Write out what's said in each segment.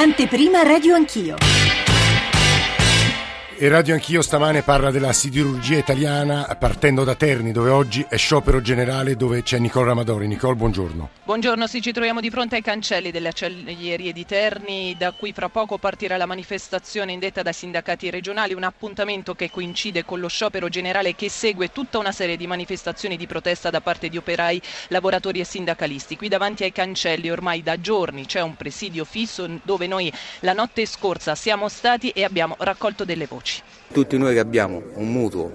Anteprima Radio Anch'io. E Radio Anch'io stamane parla della siderurgia italiana partendo da Terni dove oggi è sciopero generale dove c'è Nicole Ramadori. Nicole, buongiorno. Buongiorno, sì, ci troviamo di fronte ai cancelli delle acciaierie di Terni, da cui fra poco partirà la manifestazione indetta dai sindacati regionali, un appuntamento che coincide con lo sciopero generale che segue tutta una serie di manifestazioni di protesta da parte di operai, lavoratori e sindacalisti. Qui davanti ai cancelli ormai da giorni c'è un presidio fisso dove noi la notte scorsa siamo stati e abbiamo raccolto delle voci. Tutti noi che abbiamo un mutuo,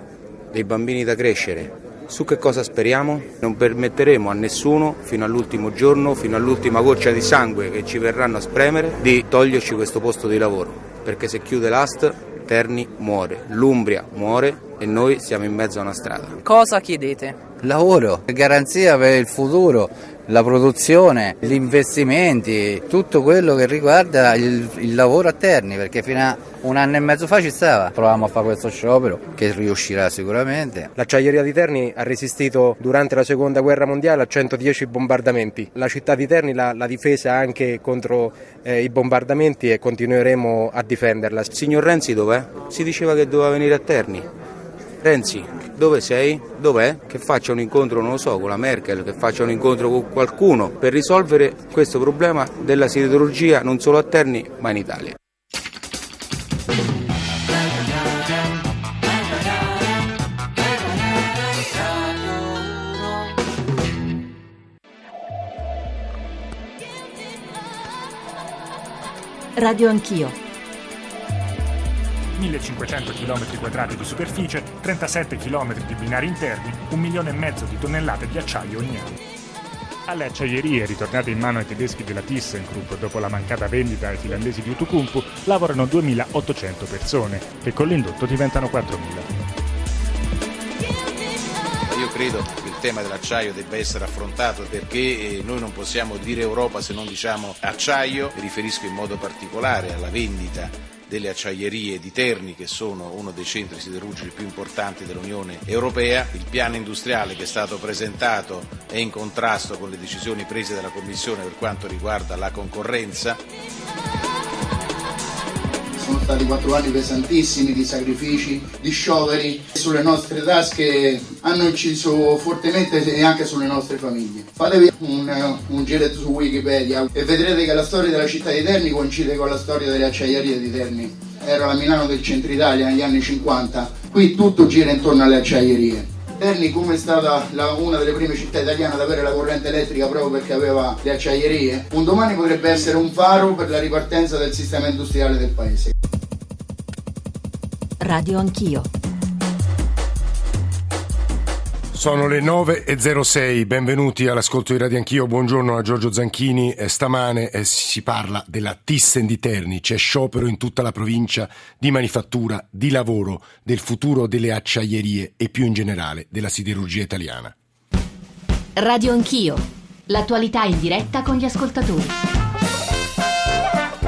dei bambini da crescere, su che cosa speriamo? Non permetteremo a nessuno, fino all'ultimo giorno, fino all'ultima goccia di sangue che ci verranno a spremere, di toglierci questo posto di lavoro. Perché se chiude l'AST, Terni muore, l'Umbria muore e noi siamo in mezzo a una strada. Cosa chiedete? Lavoro, garanzia per il futuro, la produzione, gli investimenti, tutto quello che riguarda il, il, lavoro a Terni, perché fino a un anno e mezzo fa ci stava. Proviamo a fare questo sciopero che riuscirà sicuramente. L'acciaieria di Terni ha resistito durante la seconda guerra mondiale a 110 bombardamenti. La città di Terni l'ha, l'ha difesa anche contro eh, i bombardamenti e continueremo a difenderla. Signor Renzi dov'è? Si diceva che doveva venire a Terni. Renzi, dove sei? Dov'è? Che faccia un incontro, non lo so, con la Merkel, che faccia un incontro con qualcuno per risolvere questo problema della siderurgia non solo a Terni ma in Italia. Radio Anch'io 1500 km2 di superficie, 37 km di binari interni, un milione e mezzo di tonnellate di acciaio ogni anno. Alle acciaierie ritornate in mano ai tedeschi della ThyssenKrupp dopo la mancata vendita ai finlandesi di Utukumpu lavorano 2800 persone, che con l'indotto diventano 4000. Io credo che il tema dell'acciaio debba essere affrontato perché noi non possiamo dire Europa se non diciamo acciaio, mi riferisco in modo particolare alla vendita delle acciaierie di Terni che sono uno dei centri siderurgici più importanti dell'Unione Europea. Il piano industriale che è stato presentato è in contrasto con le decisioni prese dalla Commissione per quanto riguarda la concorrenza. Sono stati quattro anni pesantissimi di sacrifici, di scioperi, sulle nostre tasche hanno inciso fortemente e anche sulle nostre famiglie. Fatevi un, un giretto su Wikipedia e vedrete che la storia della città di Terni coincide con la storia delle acciaierie di Terni. Era la Milano del centro Italia negli anni 50, qui tutto gira intorno alle acciaierie. Terni come è stata la, una delle prime città italiane ad avere la corrente elettrica proprio perché aveva le acciaierie, un domani potrebbe essere un faro per la ripartenza del sistema industriale del paese. Radio Anch'io. Sono le 9.06, benvenuti all'ascolto di Radio Anch'io, buongiorno a Giorgio Zanchini. Stamane si parla della Thyssen di Terni, c'è sciopero in tutta la provincia di manifattura, di lavoro, del futuro delle acciaierie e più in generale della siderurgia italiana. Radio Anch'io, l'attualità in diretta con gli ascoltatori.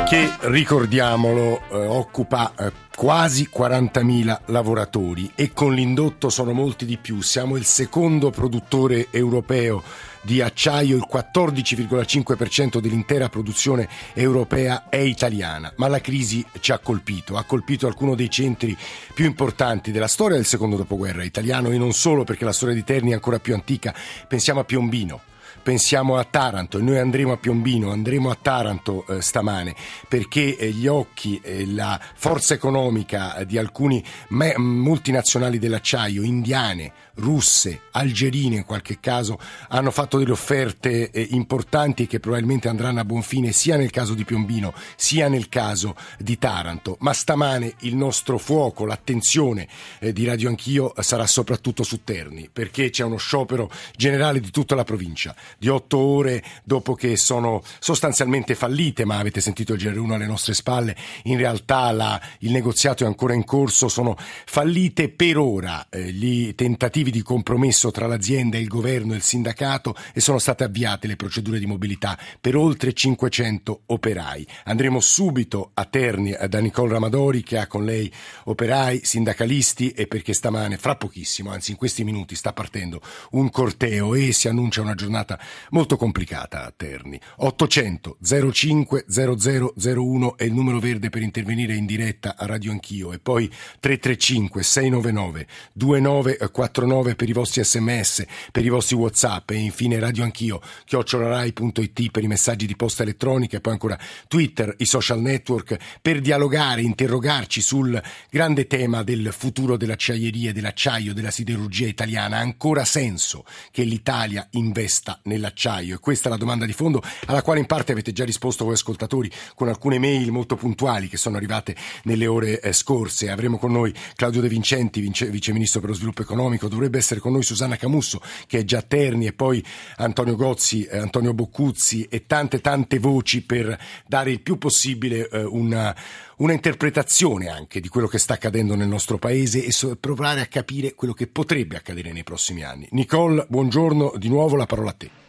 Che, ricordiamolo, eh, occupa eh, quasi 40.000 lavoratori e con l'indotto sono molti di più. Siamo il secondo produttore europeo di acciaio, il 14,5% dell'intera produzione europea è italiana, ma la crisi ci ha colpito, ha colpito alcuni dei centri più importanti della storia del secondo dopoguerra italiano e non solo perché la storia di Terni è ancora più antica, pensiamo a Piombino pensiamo a Taranto e noi andremo a Piombino, andremo a Taranto eh, stamane perché eh, gli occhi e la forza economica di alcuni me- multinazionali dell'acciaio, indiane, russe, algerine in qualche caso, hanno fatto delle offerte eh, importanti che probabilmente andranno a buon fine sia nel caso di Piombino sia nel caso di Taranto. Ma stamane il nostro fuoco, l'attenzione eh, di Radio Anch'io sarà soprattutto su Terni perché c'è uno sciopero generale di tutta la provincia di otto ore dopo che sono sostanzialmente fallite, ma avete sentito il GR1 alle nostre spalle, in realtà la, il negoziato è ancora in corso, sono fallite per ora eh, gli tentativi di compromesso tra l'azienda, il governo e il sindacato e sono state avviate le procedure di mobilità per oltre 500 operai. Andremo subito a Terni eh, da Nicole Ramadori che ha con lei operai, sindacalisti e perché stamane, fra pochissimo, anzi in questi minuti, sta partendo un corteo e si annuncia una giornata molto complicata a Terni. 800 05 0001 è il numero verde per intervenire in diretta a Radio Anch'io e poi 335 699 2949 per i vostri sms, per i vostri whatsapp e infine Radio Anch'io, chiocciolarai.it per i messaggi di posta elettronica e poi ancora Twitter, i social network per dialogare, interrogarci sul grande tema del futuro dell'acciaieria, dell'acciaio, della siderurgia italiana. Ha ancora senso che l'Italia investa nell'acciaio? E questa è la domanda di fondo alla quale in parte avete già risposto voi ascoltatori con alcune mail molto puntuali che sono arrivate nelle ore eh, scorse. Avremo con noi Claudio De Vincenti, vice, vice ministro per lo sviluppo economico, dovrebbe essere con noi Susanna Camusso che è già a Terni e poi Antonio Gozzi, eh, Antonio Boccuzzi e tante tante voci per dare il più possibile eh, una, una interpretazione anche di quello che sta accadendo nel nostro paese e so, provare a capire quello che potrebbe accadere nei prossimi anni. Nicole, buongiorno, di nuovo la parola a te.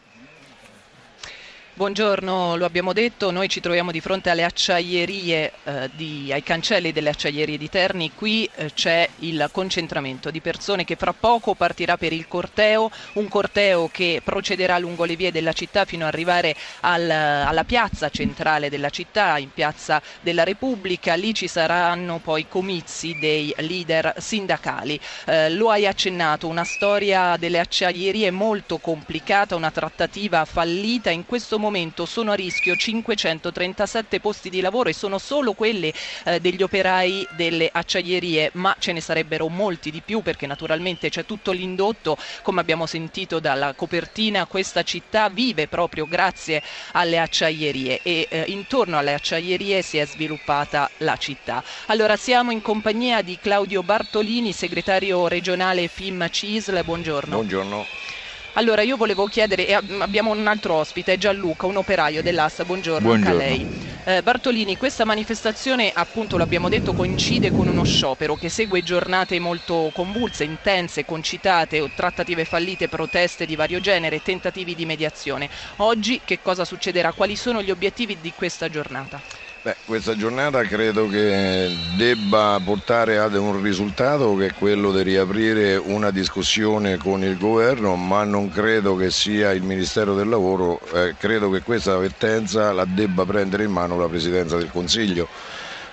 Buongiorno, lo abbiamo detto, noi ci troviamo di fronte alle acciaierie, eh, di, ai cancelli delle acciaierie di Terni, qui eh, c'è il concentramento di persone che fra poco partirà per il corteo, un corteo che procederà lungo le vie della città fino ad arrivare al, alla piazza centrale della città, in piazza della Repubblica, lì ci saranno poi comizi dei leader sindacali. Eh, lo hai accennato, una storia delle acciaierie molto complicata, una trattativa fallita. In questo momento momento sono a rischio 537 posti di lavoro e sono solo quelli eh, degli operai delle acciaierie, ma ce ne sarebbero molti di più perché naturalmente c'è tutto l'indotto, come abbiamo sentito dalla copertina, questa città vive proprio grazie alle acciaierie e eh, intorno alle acciaierie si è sviluppata la città. Allora siamo in compagnia di Claudio Bartolini, segretario regionale FIM CISL, buongiorno. Buongiorno. Allora io volevo chiedere, abbiamo un altro ospite, Gianluca, un operaio dell'ASA, buongiorno, buongiorno. a lei. Eh, Bartolini, questa manifestazione appunto l'abbiamo detto coincide con uno sciopero che segue giornate molto convulse, intense, concitate, trattative fallite, proteste di vario genere, tentativi di mediazione. Oggi che cosa succederà? Quali sono gli obiettivi di questa giornata? Beh, questa giornata credo che debba portare ad un risultato che è quello di riaprire una discussione con il governo, ma non credo che sia il Ministero del Lavoro, eh, credo che questa avvertenza la debba prendere in mano la Presidenza del Consiglio,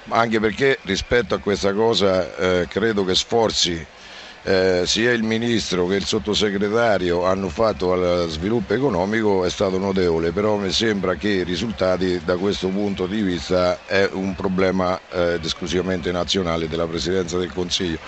anche perché rispetto a questa cosa eh, credo che sforzi eh, sia il ministro che il sottosegretario hanno fatto al sviluppo economico è stato notevole, però mi sembra che i risultati da questo punto di vista è un problema eh, esclusivamente nazionale della Presidenza del Consiglio.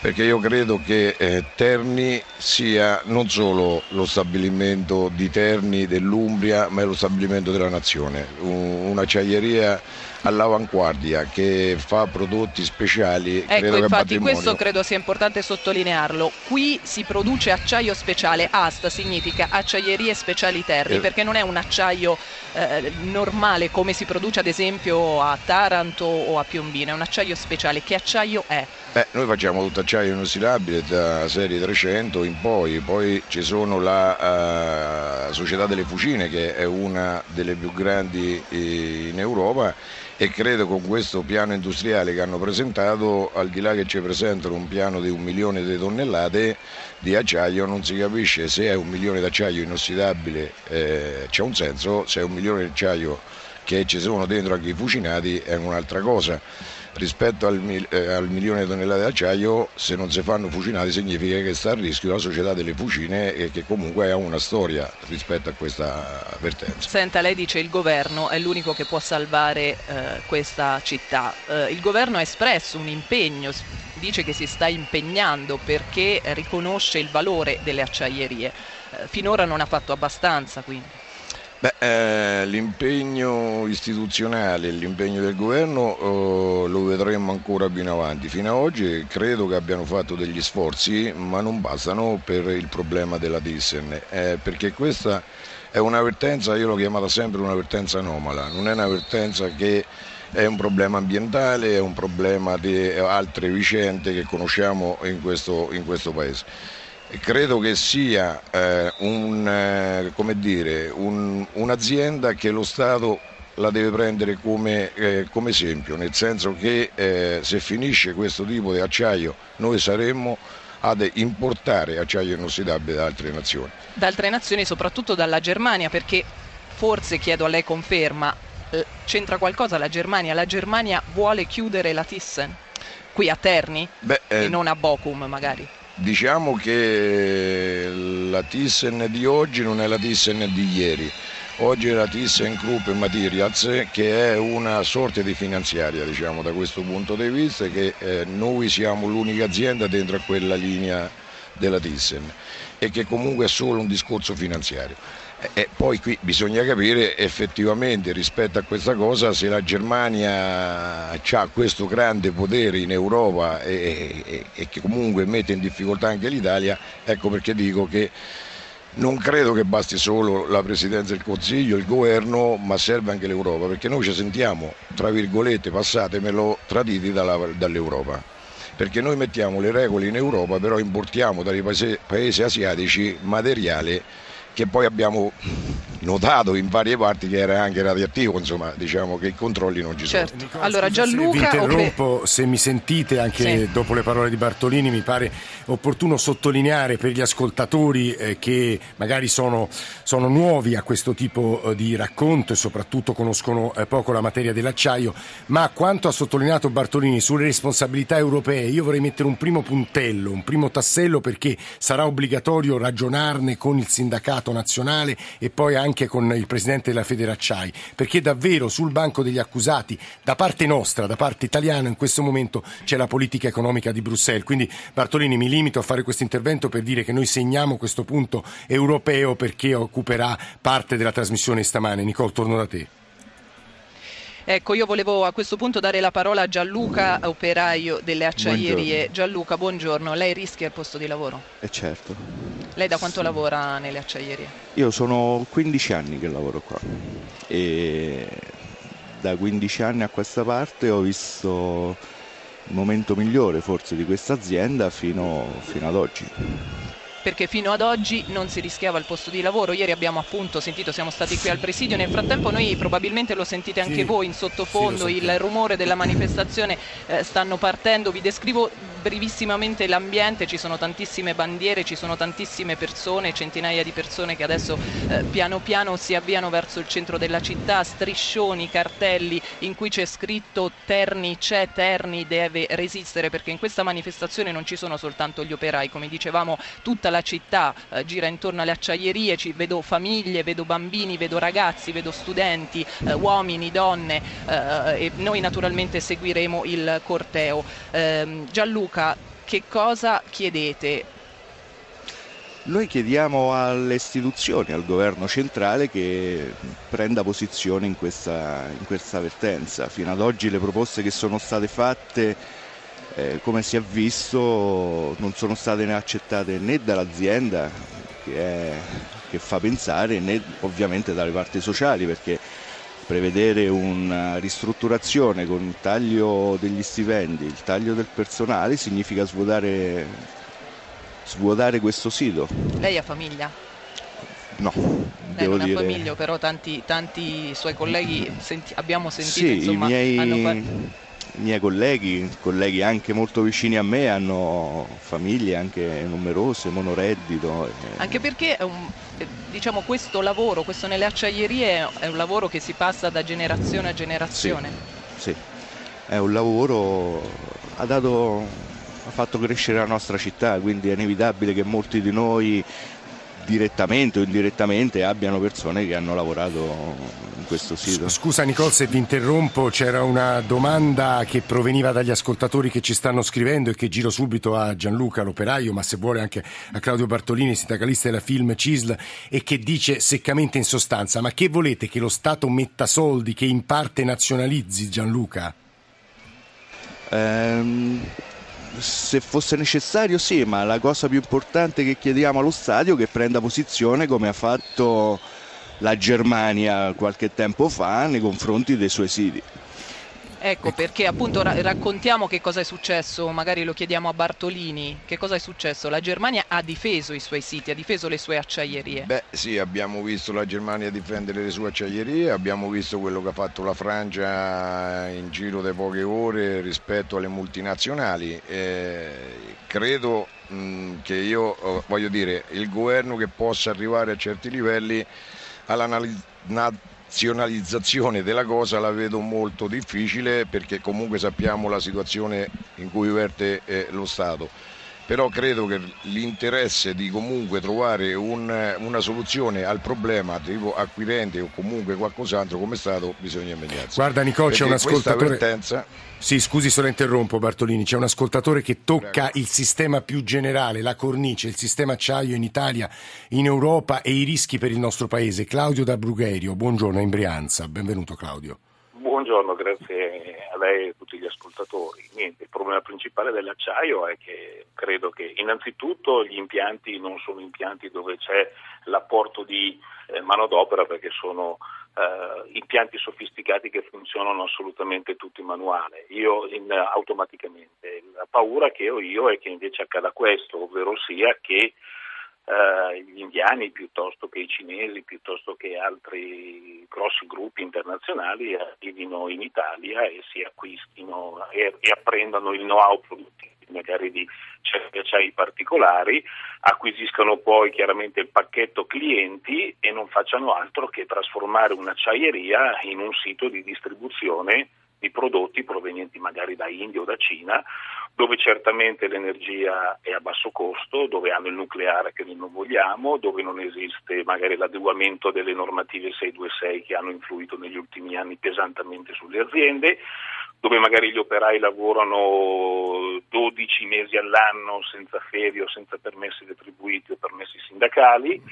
Perché io credo che eh, Terni sia non solo lo stabilimento di Terni dell'Umbria, ma è lo stabilimento della nazione, un, un'acciaieria all'avanguardia che fa prodotti speciali. Ecco, infatti questo credo sia importante sottolinearlo. Qui si produce acciaio speciale, AST significa acciaierie speciali Terni, eh. perché non è un acciaio eh, normale come si produce ad esempio a Taranto o a Piombino, è un acciaio speciale. Che acciaio è? Beh, noi facciamo tutto acciaio inossidabile da serie 300 in poi, poi ci sono la uh, Società delle Fucine che è una delle più grandi in Europa e credo con questo piano industriale che hanno presentato, al di là che ci presentano un piano di un milione di tonnellate di acciaio, non si capisce se è un milione di acciaio inossidabile eh, c'è un senso, se è un milione di acciaio che ci sono dentro anche i fucinati è un'altra cosa rispetto al, eh, al, milione di tonnellate d'acciaio se non si fanno fucinati significa che sta a rischio la società delle fucine e che comunque ha una storia rispetto a questa avvertenza. Senta, lei dice il governo è l'unico che può salvare eh, questa città. Eh, il governo ha espresso un impegno, dice che si sta impegnando perché riconosce il valore delle acciaierie. Eh, finora non ha fatto abbastanza quindi. Beh, eh, l'impegno istituzionale, l'impegno del governo eh, lo vedremo ancora più in avanti. Fino ad oggi credo che abbiano fatto degli sforzi, ma non bastano per il problema della Thyssen, eh, perché questa è un'avvertenza, io l'ho chiamata sempre un'avvertenza anomala, non è un'avvertenza che è un problema ambientale, è un problema di altre vicende che conosciamo in questo, in questo Paese credo che sia eh, un, eh, dire, un, un'azienda che lo Stato la deve prendere come, eh, come esempio, nel senso che eh, se finisce questo tipo di acciaio noi saremmo ad importare acciaio inossidabile da altre nazioni. Da altre nazioni, soprattutto dalla Germania, perché forse chiedo a lei conferma, eh, c'entra qualcosa la Germania? La Germania vuole chiudere la Thyssen? Qui a Terni? Beh, eh, e non a Bochum magari? Diciamo che la Thyssen di oggi non è la Thyssen di ieri. Oggi è la Thyssen Group Materials che è una sorta di finanziaria diciamo, da questo punto di vista che eh, noi siamo l'unica azienda dentro a quella linea della Thyssen e che comunque è solo un discorso finanziario. E poi qui bisogna capire effettivamente rispetto a questa cosa se la Germania ha questo grande potere in Europa e, e, e, che comunque mette in difficoltà anche l'Italia, ecco perché dico che non credo che basti solo la Presidenza del Consiglio, il Governo, ma serve anche l'Europa, perché noi ci sentiamo, tra virgolette, passatemelo, traditi dalla, dall'Europa. Perché noi mettiamo le regole in Europa, però importiamo dai paesi, paesi asiatici materiale che poi abbiamo notato in varie parti che era anche radioattivo, insomma, diciamo che i controlli non ci certo. sono. Nicola, allora Gianluca, se vi interrompo, se mi sentite anche sì. dopo le parole di Bartolini, mi pare opportuno sottolineare per gli ascoltatori eh, che magari sono, sono, nuovi a questo tipo eh, di racconto e soprattutto conoscono eh, poco la materia dell'acciaio, ma quanto ha sottolineato Bartolini sulle responsabilità europee, io vorrei mettere un primo puntello, un primo tassello perché sarà obbligatorio ragionarne con il sindacato nazionale e poi anche con il presidente della Federacciai, perché davvero sul banco degli accusati, da parte nostra, da parte italiana, in questo momento c'è la politica economica di Bruxelles. Quindi Bartolini mi limito a fare questo intervento per dire che noi segniamo questo punto europeo perché occuperà parte della trasmissione stamane. Nicole, torno da te. Ecco, io volevo a questo punto dare la parola a Gianluca, operaio delle acciaierie. Buongiorno. Gianluca, buongiorno. Lei rischia il posto di lavoro? Eh certo. Lei da quanto sì. lavora nelle acciaierie? Io sono 15 anni che lavoro qua e da 15 anni a questa parte ho visto il momento migliore forse di questa azienda fino, fino ad oggi perché fino ad oggi non si rischiava il posto di lavoro. Ieri abbiamo appunto sentito, siamo stati qui al presidio, nel frattempo noi probabilmente lo sentite anche sì, voi in sottofondo, sì, il rumore della manifestazione eh, stanno partendo, vi descrivo brevissimamente l'ambiente, ci sono tantissime bandiere, ci sono tantissime persone, centinaia di persone che adesso eh, piano piano si avviano verso il centro della città, striscioni, cartelli in cui c'è scritto Terni c'è, Terni deve resistere perché in questa manifestazione non ci sono soltanto gli operai, come dicevamo tutta la città eh, gira intorno alle acciaierie, ci vedo famiglie, vedo bambini, vedo ragazzi, vedo studenti, eh, uomini, donne eh, e noi naturalmente seguiremo il corteo. Ehm, Gianluca, che cosa chiedete? Noi chiediamo alle istituzioni, al governo centrale che prenda posizione in questa, in questa vertenza. Fino ad oggi le proposte che sono state fatte eh, come si è visto non sono state né accettate né dall'azienda che, è, che fa pensare né ovviamente dalle parti sociali perché prevedere una ristrutturazione con il taglio degli stipendi, il taglio del personale significa svuotare, svuotare questo sito. Lei ha famiglia? No, Lei non dire... ha famiglia, però tanti, tanti suoi colleghi senti, abbiamo sentito sì, insomma, i miei... hanno i miei colleghi, colleghi anche molto vicini a me, hanno famiglie anche numerose, monoreddito. Eh. Anche perché un, diciamo, questo lavoro, questo nelle acciaierie è un lavoro che si passa da generazione a generazione. Sì, sì. è un lavoro, ha, dato, ha fatto crescere la nostra città, quindi è inevitabile che molti di noi direttamente o indirettamente abbiano persone che hanno lavorato in questo sito. Scusa Nicole se vi interrompo, c'era una domanda che proveniva dagli ascoltatori che ci stanno scrivendo e che giro subito a Gianluca l'operaio, ma se vuole anche a Claudio Bartolini, sindacalista della film CISL, e che dice seccamente in sostanza, ma che volete che lo Stato metta soldi, che in parte nazionalizzi Gianluca? Ehm se fosse necessario sì, ma la cosa più importante che chiediamo allo stadio è che prenda posizione come ha fatto la Germania qualche tempo fa nei confronti dei suoi siti. Ecco perché appunto ra- raccontiamo che cosa è successo, magari lo chiediamo a Bartolini, che cosa è successo? La Germania ha difeso i suoi siti, ha difeso le sue acciaierie. Beh sì, abbiamo visto la Germania difendere le sue acciaierie, abbiamo visto quello che ha fatto la Francia in giro di poche ore rispetto alle multinazionali. Eh, credo mh, che io eh, voglio dire, il governo che possa arrivare a certi livelli all'analizzazione della cosa la vedo molto difficile perché comunque sappiamo la situazione in cui verte eh, lo Stato però credo che l'interesse di comunque trovare un, una soluzione al problema tipo acquirente o comunque qualcos'altro come Stato bisogna impegnarsi. Guarda Nicole, c'è un ascoltatore... Avvertenza... Sì, scusi se lo interrompo Bartolini, c'è un ascoltatore che tocca Prego. il sistema più generale, la cornice, il sistema acciaio in Italia, in Europa e i rischi per il nostro paese. Claudio da Brugherio, buongiorno in Brianza, benvenuto Claudio. Buongiorno, grazie a lei e a tutti gli ascoltatori. Niente, il problema principale dell'acciaio è che credo che innanzitutto gli impianti non sono impianti dove c'è l'apporto di eh, manodopera perché sono eh, impianti sofisticati che funzionano assolutamente tutti manuale, io in, automaticamente. La paura che ho io è che invece accada questo, ovvero sia che eh, gli indiani piuttosto che i cinesi, piuttosto che altri grossi gruppi internazionali arrivino in Italia e si acquistino e, e apprendano il know-how produttivo magari di certi acciai particolari, acquisiscano poi chiaramente il pacchetto clienti e non facciano altro che trasformare un'acciaieria in un sito di distribuzione di prodotti provenienti magari da India o da Cina, dove certamente l'energia è a basso costo, dove hanno il nucleare che noi non vogliamo, dove non esiste magari l'adeguamento delle normative 626 che hanno influito negli ultimi anni pesantemente sulle aziende, dove magari gli operai lavorano 12 mesi all'anno senza ferie o senza permessi retribuiti o permessi sindacali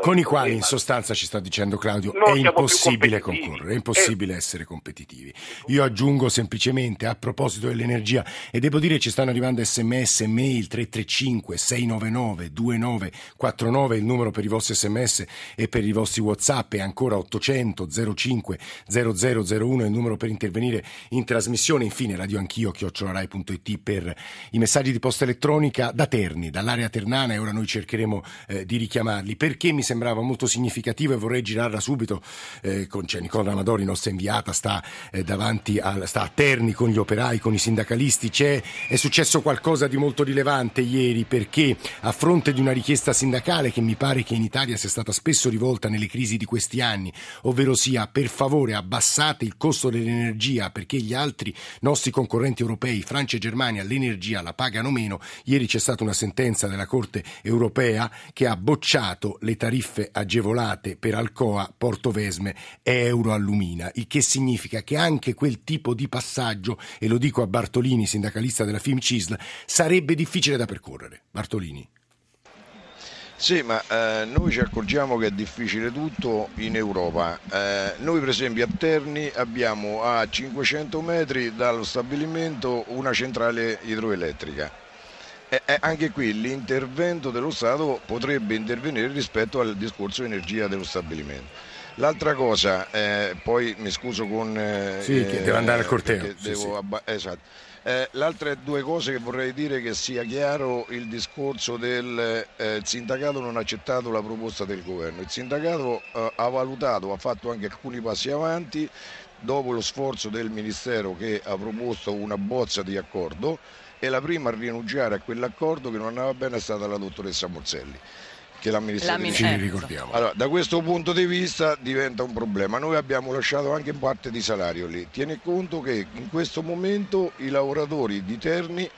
con i quali in sostanza ci sta dicendo Claudio non è impossibile concorrere, è impossibile eh. essere competitivi. Io aggiungo semplicemente a proposito dell'energia e devo dire ci stanno arrivando sms, mail 335 699 2949 il numero per i vostri sms e per i vostri whatsapp e ancora 800 05 0001 il numero per intervenire in trasmissione infine radio anch'io chiocciolarai.it per i messaggi di posta elettronica da Terni, dall'area ternana e ora noi cercheremo eh, di richiamare chiamarli, perché mi sembrava molto significativo e vorrei girarla subito eh, con cioè, Nicola Amadori, nostra inviata, sta, eh, davanti a, sta a Terni con gli operai, con i sindacalisti. C'è, è successo qualcosa di molto rilevante ieri perché a fronte di una richiesta sindacale che mi pare che in Italia sia stata spesso rivolta nelle crisi di questi anni, ovvero sia per favore abbassate il costo dell'energia perché gli altri nostri concorrenti europei, Francia e Germania, l'energia la pagano meno, ieri c'è stata una sentenza della Corte europea che ha bocciato bocciato le tariffe agevolate per Alcoa, Portovesme e Euroallumina, il che significa che anche quel tipo di passaggio, e lo dico a Bartolini, sindacalista della FIMCISL, sarebbe difficile da percorrere. Bartolini. Sì, ma eh, noi ci accorgiamo che è difficile tutto in Europa. Eh, noi per esempio a Terni abbiamo a 500 metri dallo stabilimento una centrale idroelettrica eh, eh, anche qui l'intervento dello Stato potrebbe intervenire rispetto al discorso energia dello stabilimento. L'altra cosa, eh, poi mi scuso con... Eh, sì, che deve andare al corteo. Sì, sì. Abba- esatto. Eh, l'altra due cose che vorrei dire che sia chiaro il discorso del eh, sindacato non ha accettato la proposta del governo. Il sindacato eh, ha valutato, ha fatto anche alcuni passi avanti dopo lo sforzo del Ministero che ha proposto una bozza di accordo e la prima a rinunciare a quell'accordo che non andava bene è stata la dottoressa Morselli che l'amministratrice ci ricordiamo. Allora, da questo punto di vista diventa un problema. Noi abbiamo lasciato anche parte di salario lì. Tieni conto che in questo momento i lavoratori di Terni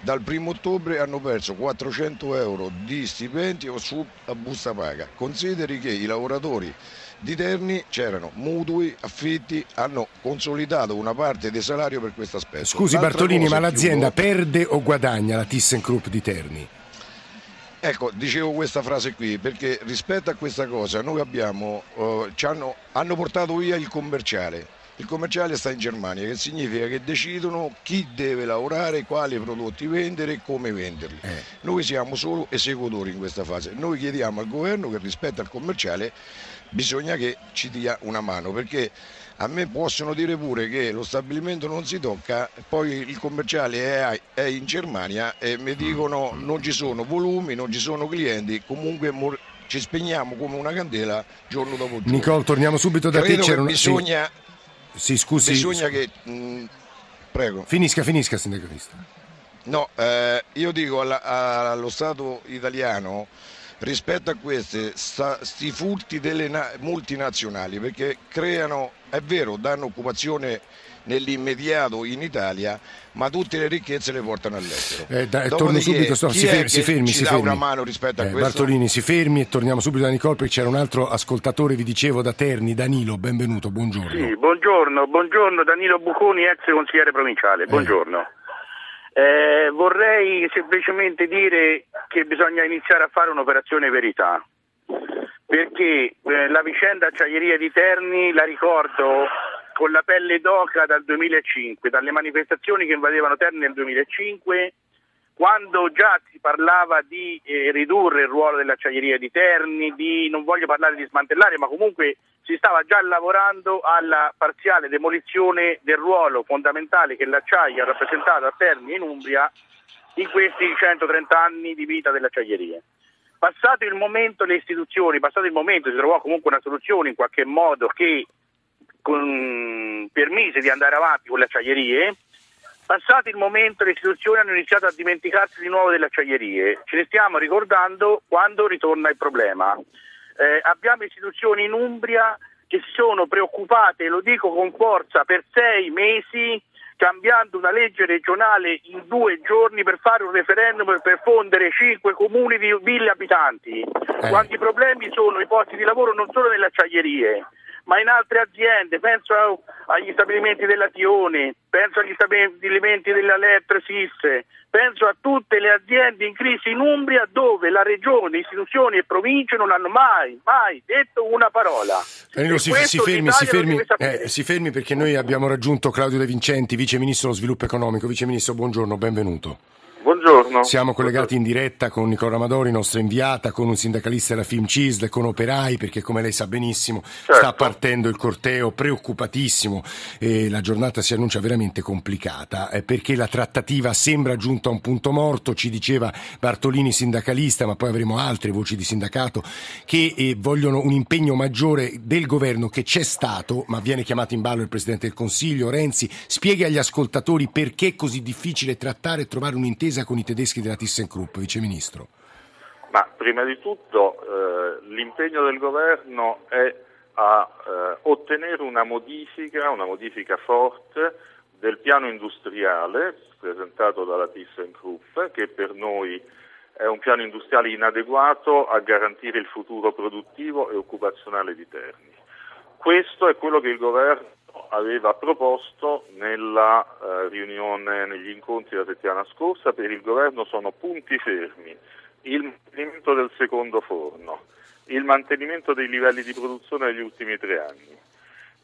dal primo ottobre hanno perso 400 euro di stipendio su busta paga. Consideri che i lavoratori di Terni c'erano mutui, affitti, hanno consolidato una parte del salario per questo aspetto. Scusi L'altra Bartolini, ma l'azienda chiudo... perde o guadagna la ThyssenKrupp di Terni? Ecco, dicevo questa frase qui perché rispetto a questa cosa noi abbiamo, uh, hanno, hanno portato via il commerciale. Il commerciale sta in Germania, che significa che decidono chi deve lavorare, quali prodotti vendere e come venderli. Eh. Noi siamo solo esecutori in questa fase. Noi chiediamo al governo che rispetto al commerciale bisogna che ci dia una mano perché a me possono dire pure che lo stabilimento non si tocca, poi il commerciale è, è in Germania e mi dicono non ci sono volumi, non ci sono clienti, comunque ci spegniamo come una candela giorno dopo giorno. Nicole, torniamo subito da Credo te. C'era una... bisogna, sì. Scusi. Bisogna che... Mh, prego. Finisca, finisca, sindacalista. No, eh, io dico alla, allo Stato italiano rispetto a questi sti furti delle na- multinazionali perché creano, è vero, danno occupazione nell'immediato in Italia, ma tutte le ricchezze le portano all'estero. Eh, da, torno subito, sto, si, fermi, si fermi, si fermi. una mano rispetto a eh, questo? Bartolini, si fermi e torniamo subito da Nicole perché c'era un altro ascoltatore, vi dicevo, da Terni, Danilo, benvenuto, buongiorno. Sì, buongiorno, buongiorno Danilo Buconi, ex consigliere provinciale, buongiorno. Eh, vorrei semplicemente dire che bisogna iniziare a fare un'operazione verità, perché eh, la vicenda acciaieria di Terni la ricordo con la pelle d'oca dal 2005, dalle manifestazioni che invadevano Terni nel 2005, quando già si parlava di eh, ridurre il ruolo dell'acciaieria di Terni, di, non voglio parlare di smantellare, ma comunque si stava già lavorando alla parziale demolizione del ruolo fondamentale che l'acciaio ha rappresentato a Terni in Umbria in questi 130 anni di vita dell'acciaieria. Passato il momento le istituzioni, passato il momento si trovò comunque una soluzione in qualche modo che con, permise di andare avanti con le acciaierie, passato il momento le istituzioni hanno iniziato a dimenticarsi di nuovo delle acciaierie, ce ne stiamo ricordando quando ritorna il problema. Eh, abbiamo istituzioni in Umbria che si sono preoccupate, lo dico con forza, per sei mesi cambiando una legge regionale in due giorni per fare un referendum per fondere cinque comuni di mille abitanti, eh. quando i problemi sono i posti di lavoro non solo nelle acciaierie, ma in altre aziende, penso agli stabilimenti della Tione, penso agli stabilimenti della Letresis, penso a tutte le aziende in crisi in Umbria dove la regione, istituzioni e province non hanno mai, mai detto una parola. Danilo, si, si, fermi, si, fermi, eh, si fermi perché noi abbiamo raggiunto Claudio De Vincenti, Vice Ministro dello Sviluppo Economico. Vice Ministro, buongiorno, benvenuto. Buongiorno. Siamo collegati in diretta con Nicola Amadori, nostra inviata, con un sindacalista della Film CISL, con operai, perché come lei sa benissimo certo. sta partendo il corteo preoccupatissimo e la giornata si annuncia veramente complicata eh, perché la trattativa sembra giunta a un punto morto, ci diceva Bartolini sindacalista, ma poi avremo altre voci di sindacato che eh, vogliono un impegno maggiore del governo che c'è stato, ma viene chiamato in ballo il Presidente del Consiglio, Renzi, spieghi agli ascoltatori perché è così difficile trattare e trovare un'intesa d'intesa con i tedeschi della ThyssenKrupp, Vice Ministro? Ma prima di tutto eh, l'impegno del governo è a eh, ottenere una modifica, una modifica forte del piano industriale presentato dalla ThyssenKrupp che per noi è un piano industriale inadeguato a garantire il futuro produttivo e occupazionale di Terni. Questo è quello che il governo aveva proposto nella eh, riunione, negli incontri la settimana scorsa, per il governo sono punti fermi, il mantenimento del secondo forno, il mantenimento dei livelli di produzione negli ultimi tre anni,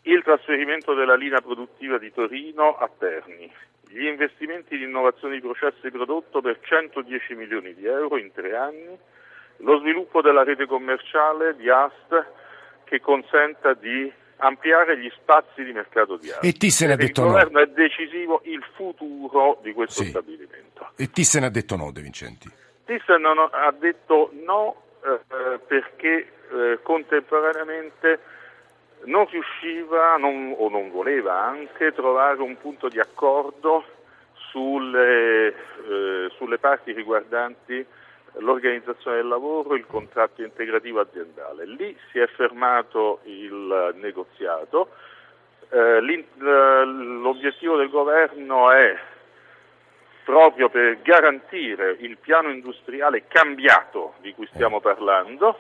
il trasferimento della linea produttiva di Torino a Terni, gli investimenti di innovazione di processi prodotto per 110 milioni di euro in tre anni, lo sviluppo della rete commerciale di AST che consenta di ampliare gli spazi di mercato di arte. E Thyssen ha detto no. Il governo è decisivo il futuro di questo sì. stabilimento. E Thyssen ha detto no, De Vincenti? Thyssen ha detto no eh, perché eh, contemporaneamente non riusciva non, o non voleva anche trovare un punto di accordo sulle, eh, sulle parti riguardanti l'organizzazione del lavoro, il contratto integrativo aziendale. Lì si è fermato il negoziato. Eh, l'obiettivo del governo è proprio per garantire il piano industriale cambiato di cui stiamo parlando,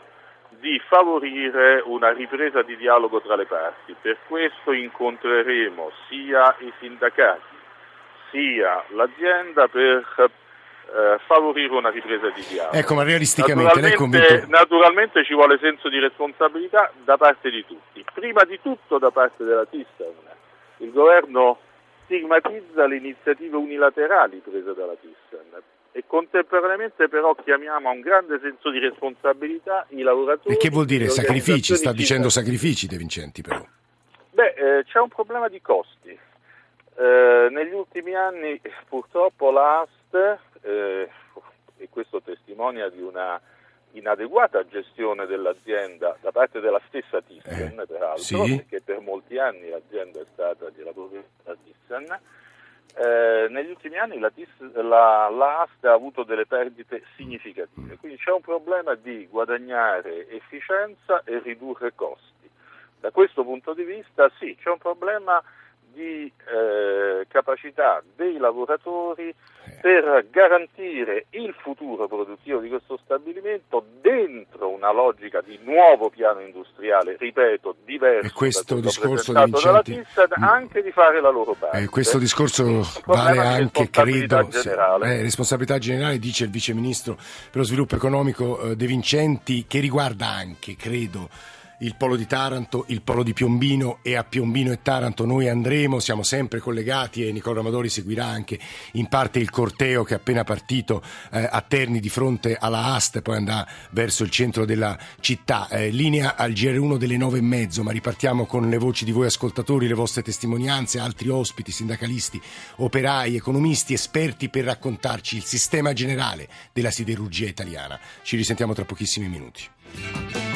di favorire una ripresa di dialogo tra le parti. Per questo incontreremo sia i sindacati sia l'azienda per eh, favorire una ripresa di dialogo. Ecco, ma realisticamente convinto? Naturalmente ci vuole senso di responsabilità da parte di tutti, prima di tutto da parte della Thyssen. Il governo stigmatizza le iniziative unilaterali prese dalla Thyssen e contemporaneamente però chiamiamo a un grande senso di responsabilità i lavoratori. E che vuol dire sacrifici? Sta dicendo sacrifici De Vincenti però. Beh, eh, c'è un problema di costi. Eh, negli ultimi anni purtroppo l'AST eh, e questo testimonia di una inadeguata gestione dell'azienda da parte della stessa Thyssen, eh, peraltro, sì. perché per molti anni l'azienda è stata della proprietà Thyssen, eh, negli ultimi anni la, la, la AST ha avuto delle perdite significative, quindi c'è un problema di guadagnare efficienza e ridurre costi. Da questo punto di vista sì, c'è un problema di eh, capacità dei lavoratori per garantire il futuro produttivo di questo stabilimento dentro una logica di nuovo piano industriale, ripeto, diverso e questo da discorso dalla Vincenti, TISAD, anche di fare la loro parte. Eh, questo discorso vale anche, credo, generale. Eh, responsabilità generale, dice il Vice Ministro per lo Sviluppo Economico eh, De Vincenti, che riguarda anche, credo, il polo di Taranto, il polo di Piombino e a Piombino e Taranto noi andremo, siamo sempre collegati e Nicola Amadori seguirà anche in parte il corteo che è appena partito eh, a Terni di fronte alla Ast, poi andrà verso il centro della città. Eh, linea al GR1 delle nove e mezzo, ma ripartiamo con le voci di voi ascoltatori, le vostre testimonianze, altri ospiti, sindacalisti, operai, economisti, esperti per raccontarci il sistema generale della siderurgia italiana. Ci risentiamo tra pochissimi minuti.